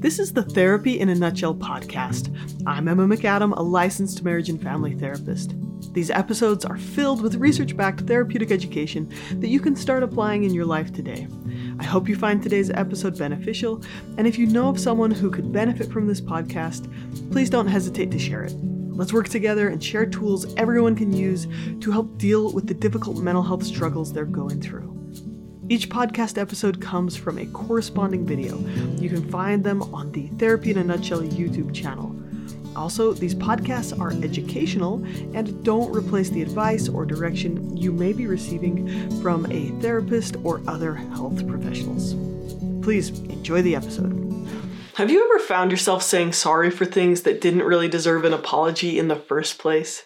This is the Therapy in a Nutshell podcast. I'm Emma McAdam, a licensed marriage and family therapist. These episodes are filled with research backed therapeutic education that you can start applying in your life today. I hope you find today's episode beneficial, and if you know of someone who could benefit from this podcast, please don't hesitate to share it. Let's work together and share tools everyone can use to help deal with the difficult mental health struggles they're going through. Each podcast episode comes from a corresponding video. You can find them on the Therapy in a Nutshell YouTube channel. Also, these podcasts are educational and don't replace the advice or direction you may be receiving from a therapist or other health professionals. Please enjoy the episode. Have you ever found yourself saying sorry for things that didn't really deserve an apology in the first place?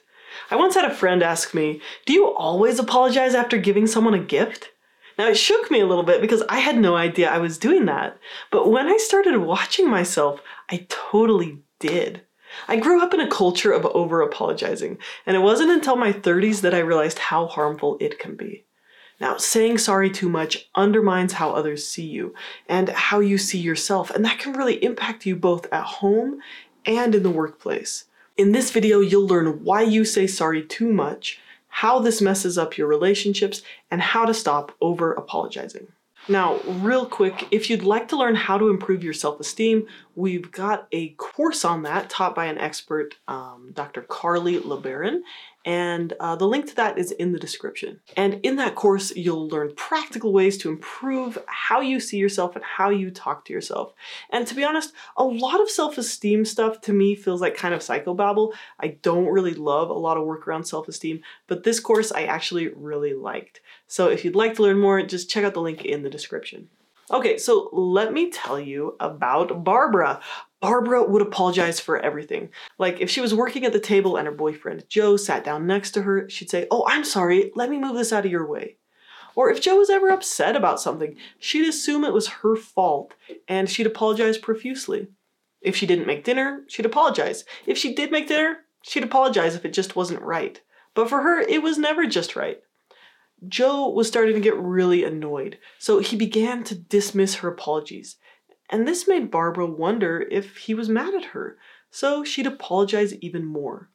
I once had a friend ask me, Do you always apologize after giving someone a gift? Now, it shook me a little bit because I had no idea I was doing that. But when I started watching myself, I totally did. I grew up in a culture of over apologizing, and it wasn't until my 30s that I realized how harmful it can be. Now, saying sorry too much undermines how others see you and how you see yourself, and that can really impact you both at home and in the workplace. In this video, you'll learn why you say sorry too much how this messes up your relationships, and how to stop over apologizing. Now, real quick, if you'd like to learn how to improve your self esteem, we've got a course on that taught by an expert, um, Dr. Carly LeBaron, and uh, the link to that is in the description. And in that course, you'll learn practical ways to improve how you see yourself and how you talk to yourself. And to be honest, a lot of self esteem stuff to me feels like kind of psychobabble. I don't really love a lot of work around self esteem, but this course I actually really liked. So if you'd like to learn more, just check out the link in the description. Okay, so let me tell you about Barbara. Barbara would apologize for everything. Like if she was working at the table and her boyfriend Joe sat down next to her, she'd say, Oh, I'm sorry, let me move this out of your way. Or if Joe was ever upset about something, she'd assume it was her fault and she'd apologize profusely. If she didn't make dinner, she'd apologize. If she did make dinner, she'd apologize if it just wasn't right. But for her, it was never just right. Joe was starting to get really annoyed, so he began to dismiss her apologies. And this made Barbara wonder if he was mad at her, so she'd apologize even more.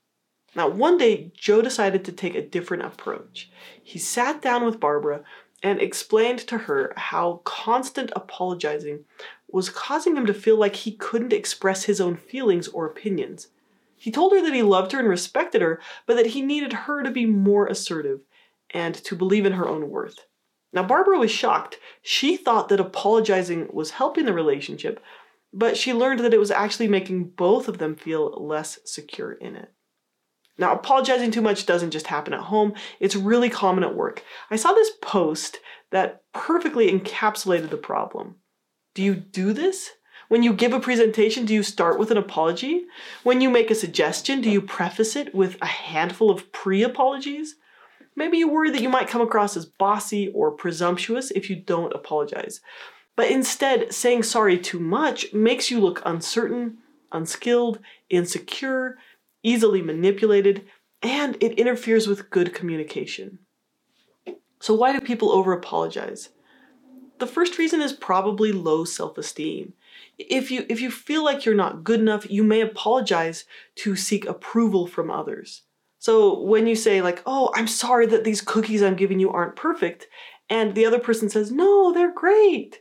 Now, one day, Joe decided to take a different approach. He sat down with Barbara and explained to her how constant apologizing was causing him to feel like he couldn't express his own feelings or opinions. He told her that he loved her and respected her, but that he needed her to be more assertive and to believe in her own worth. Now, Barbara was shocked. She thought that apologizing was helping the relationship, but she learned that it was actually making both of them feel less secure in it. Now, apologizing too much doesn't just happen at home, it's really common at work. I saw this post that perfectly encapsulated the problem. Do you do this? When you give a presentation, do you start with an apology? When you make a suggestion, do you preface it with a handful of pre apologies? Maybe you worry that you might come across as bossy or presumptuous if you don't apologize. But instead, saying sorry too much makes you look uncertain, unskilled, insecure, easily manipulated, and it interferes with good communication. So, why do people over apologize? The first reason is probably low self esteem. If you, if you feel like you're not good enough, you may apologize to seek approval from others. So when you say, like, oh, I'm sorry that these cookies I'm giving you aren't perfect, and the other person says, no, they're great.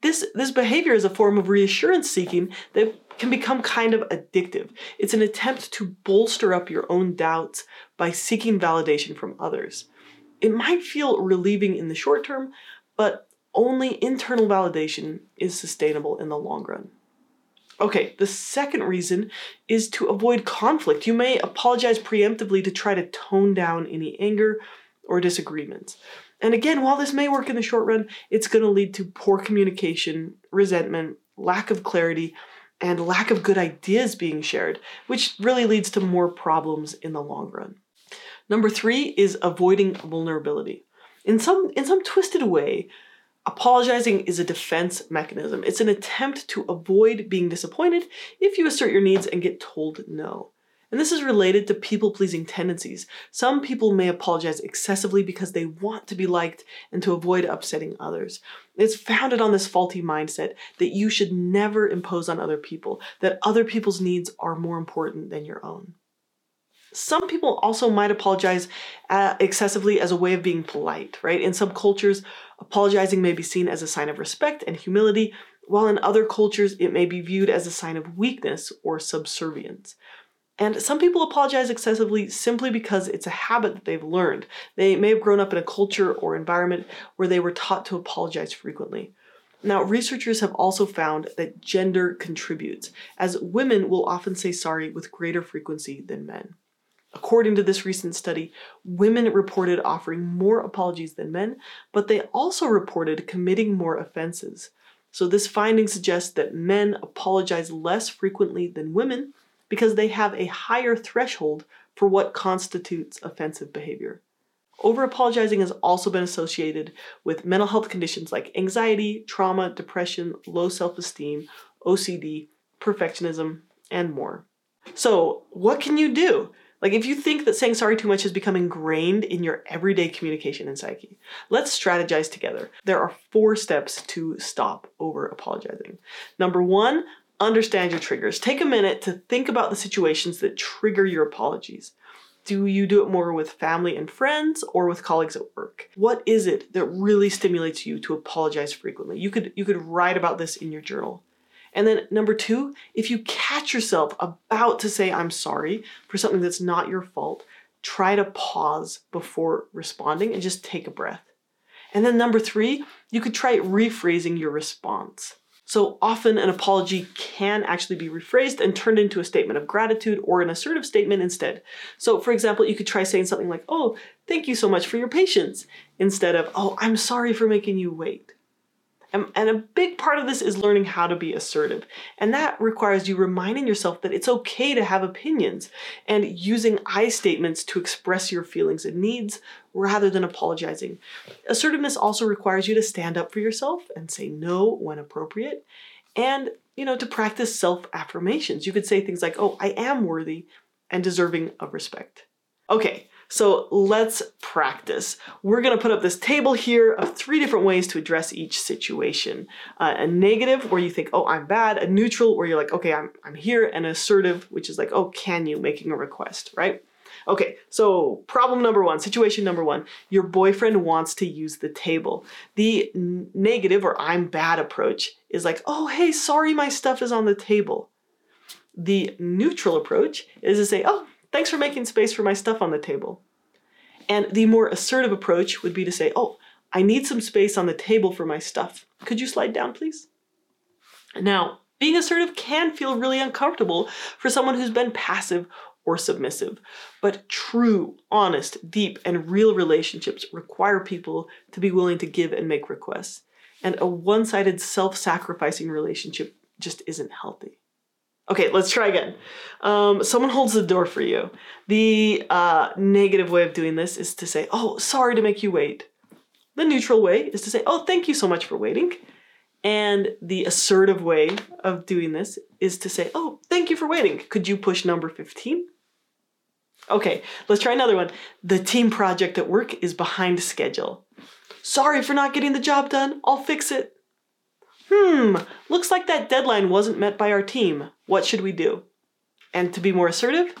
This, this behavior is a form of reassurance seeking that can become kind of addictive. It's an attempt to bolster up your own doubts by seeking validation from others. It might feel relieving in the short term, but only internal validation is sustainable in the long run. Okay, the second reason is to avoid conflict. You may apologize preemptively to try to tone down any anger or disagreements. And again, while this may work in the short run, it's going to lead to poor communication, resentment, lack of clarity, and lack of good ideas being shared, which really leads to more problems in the long run. Number three is avoiding vulnerability. In some, in some twisted way, Apologizing is a defense mechanism. It's an attempt to avoid being disappointed if you assert your needs and get told no. And this is related to people pleasing tendencies. Some people may apologize excessively because they want to be liked and to avoid upsetting others. It's founded on this faulty mindset that you should never impose on other people, that other people's needs are more important than your own. Some people also might apologize uh, excessively as a way of being polite, right? In some cultures, apologizing may be seen as a sign of respect and humility, while in other cultures, it may be viewed as a sign of weakness or subservience. And some people apologize excessively simply because it's a habit that they've learned. They may have grown up in a culture or environment where they were taught to apologize frequently. Now, researchers have also found that gender contributes, as women will often say sorry with greater frequency than men. According to this recent study, women reported offering more apologies than men, but they also reported committing more offenses. So, this finding suggests that men apologize less frequently than women because they have a higher threshold for what constitutes offensive behavior. Over apologizing has also been associated with mental health conditions like anxiety, trauma, depression, low self esteem, OCD, perfectionism, and more. So, what can you do? Like, if you think that saying sorry too much has become ingrained in your everyday communication and psyche, let's strategize together. There are four steps to stop over apologizing. Number one, understand your triggers. Take a minute to think about the situations that trigger your apologies. Do you do it more with family and friends or with colleagues at work? What is it that really stimulates you to apologize frequently? You could you could write about this in your journal. And then number 2, if you catch yourself about to say I'm sorry for something that's not your fault, try to pause before responding and just take a breath. And then number 3, you could try rephrasing your response. So often an apology can actually be rephrased and turned into a statement of gratitude or an assertive statement instead. So for example, you could try saying something like, oh, thank you so much for your patience, instead of, oh, I'm sorry for making you wait. And, and, a big part of this is learning how to be assertive. And that requires you reminding yourself that it's okay to have opinions and using I statements to express your feelings and needs rather than apologizing. Assertiveness also requires you to stand up for yourself and say no when appropriate and you know to practice self-affirmations. You could say things like, "Oh, I am worthy and deserving of respect." Okay, so let's practice. We're going to put up this table here of three different ways to address each situation. Uh, a negative, where you think, oh, I'm bad. A neutral, where you're like, okay, I'm, I'm here. And assertive, which is like, oh, can you, making a request, right? Okay, so problem number one, situation number one, your boyfriend wants to use the table. The n- negative or I'm bad approach is like, oh, hey, sorry, my stuff is on the table. The neutral approach is to say, oh, Thanks for making space for my stuff on the table. And the more assertive approach would be to say, Oh, I need some space on the table for my stuff. Could you slide down, please? Now, being assertive can feel really uncomfortable for someone who's been passive or submissive. But true, honest, deep, and real relationships require people to be willing to give and make requests. And a one sided, self sacrificing relationship just isn't healthy. Okay, let's try again. Um, someone holds the door for you. The uh, negative way of doing this is to say, oh, sorry to make you wait. The neutral way is to say, oh, thank you so much for waiting. And the assertive way of doing this is to say, oh, thank you for waiting. Could you push number 15? Okay, let's try another one. The team project at work is behind schedule. Sorry for not getting the job done. I'll fix it. Hmm, looks like that deadline wasn't met by our team. What should we do? And to be more assertive,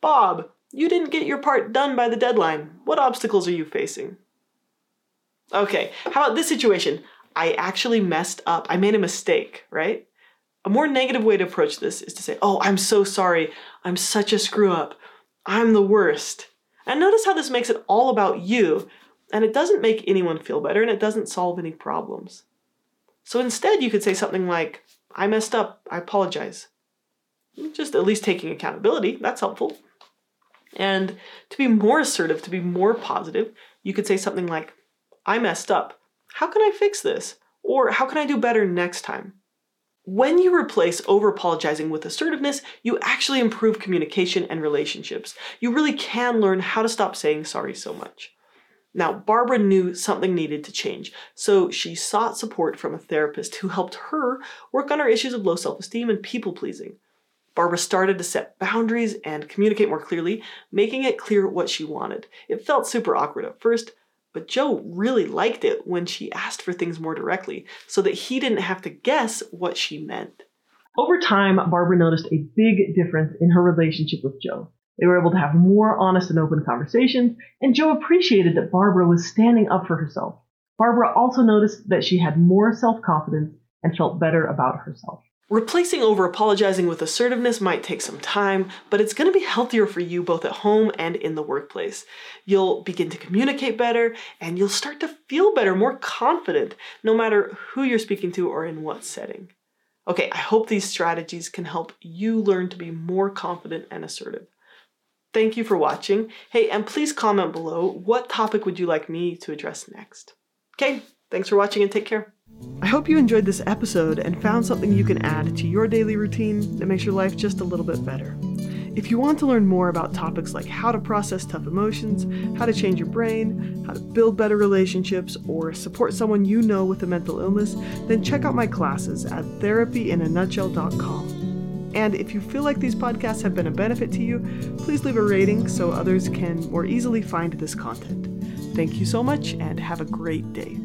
Bob, you didn't get your part done by the deadline. What obstacles are you facing? Okay, how about this situation? I actually messed up. I made a mistake, right? A more negative way to approach this is to say, Oh, I'm so sorry. I'm such a screw up. I'm the worst. And notice how this makes it all about you, and it doesn't make anyone feel better and it doesn't solve any problems. So instead, you could say something like, I messed up, I apologize. Just at least taking accountability, that's helpful. And to be more assertive, to be more positive, you could say something like, I messed up. How can I fix this? Or how can I do better next time? When you replace over apologizing with assertiveness, you actually improve communication and relationships. You really can learn how to stop saying sorry so much. Now, Barbara knew something needed to change, so she sought support from a therapist who helped her work on her issues of low self esteem and people pleasing. Barbara started to set boundaries and communicate more clearly, making it clear what she wanted. It felt super awkward at first, but Joe really liked it when she asked for things more directly so that he didn't have to guess what she meant. Over time, Barbara noticed a big difference in her relationship with Joe. They were able to have more honest and open conversations, and Joe appreciated that Barbara was standing up for herself. Barbara also noticed that she had more self confidence and felt better about herself. Replacing over apologizing with assertiveness might take some time, but it's going to be healthier for you both at home and in the workplace. You'll begin to communicate better and you'll start to feel better, more confident, no matter who you're speaking to or in what setting. Okay, I hope these strategies can help you learn to be more confident and assertive. Thank you for watching. Hey, and please comment below what topic would you like me to address next. Okay, thanks for watching and take care. I hope you enjoyed this episode and found something you can add to your daily routine that makes your life just a little bit better. If you want to learn more about topics like how to process tough emotions, how to change your brain, how to build better relationships, or support someone you know with a mental illness, then check out my classes at therapyinanutshell.com. And if you feel like these podcasts have been a benefit to you, please leave a rating so others can more easily find this content. Thank you so much and have a great day.